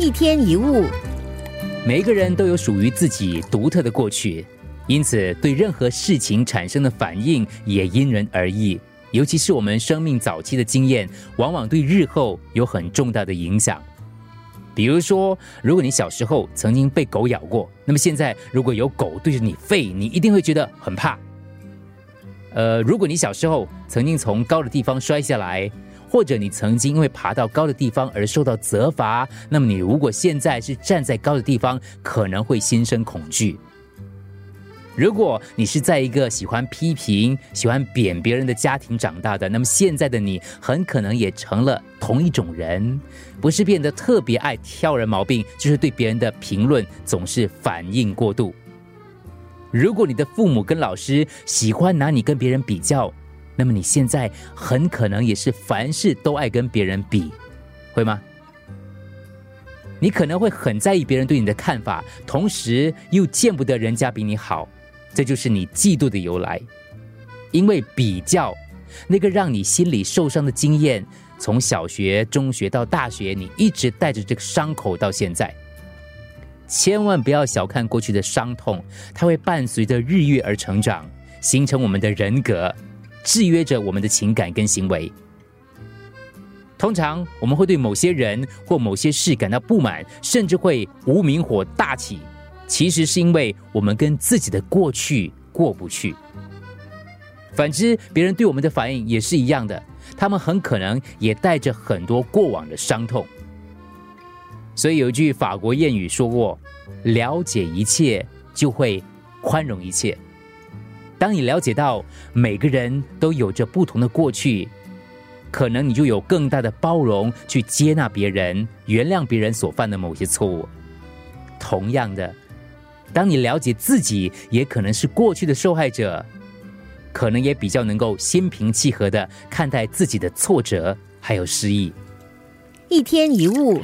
一天一物，每个人都有属于自己独特的过去，因此对任何事情产生的反应也因人而异。尤其是我们生命早期的经验，往往对日后有很重大的影响。比如说，如果你小时候曾经被狗咬过，那么现在如果有狗对着你吠，你一定会觉得很怕。呃，如果你小时候曾经从高的地方摔下来，或者你曾经因为爬到高的地方而受到责罚，那么你如果现在是站在高的地方，可能会心生恐惧。如果你是在一个喜欢批评、喜欢贬别人的家庭长大的，那么现在的你很可能也成了同一种人，不是变得特别爱挑人毛病，就是对别人的评论总是反应过度。如果你的父母跟老师喜欢拿你跟别人比较，那么你现在很可能也是凡事都爱跟别人比，会吗？你可能会很在意别人对你的看法，同时又见不得人家比你好，这就是你嫉妒的由来。因为比较，那个让你心里受伤的经验，从小学、中学到大学，你一直带着这个伤口到现在。千万不要小看过去的伤痛，它会伴随着日月而成长，形成我们的人格，制约着我们的情感跟行为。通常我们会对某些人或某些事感到不满，甚至会无名火大起，其实是因为我们跟自己的过去过不去。反之，别人对我们的反应也是一样的，他们很可能也带着很多过往的伤痛。所以有一句法国谚语说过：“了解一切，就会宽容一切。”当你了解到每个人都有着不同的过去，可能你就有更大的包容去接纳别人、原谅别人所犯的某些错误。同样的，当你了解自己也可能是过去的受害者，可能也比较能够心平气和的看待自己的挫折还有失意。一天一物。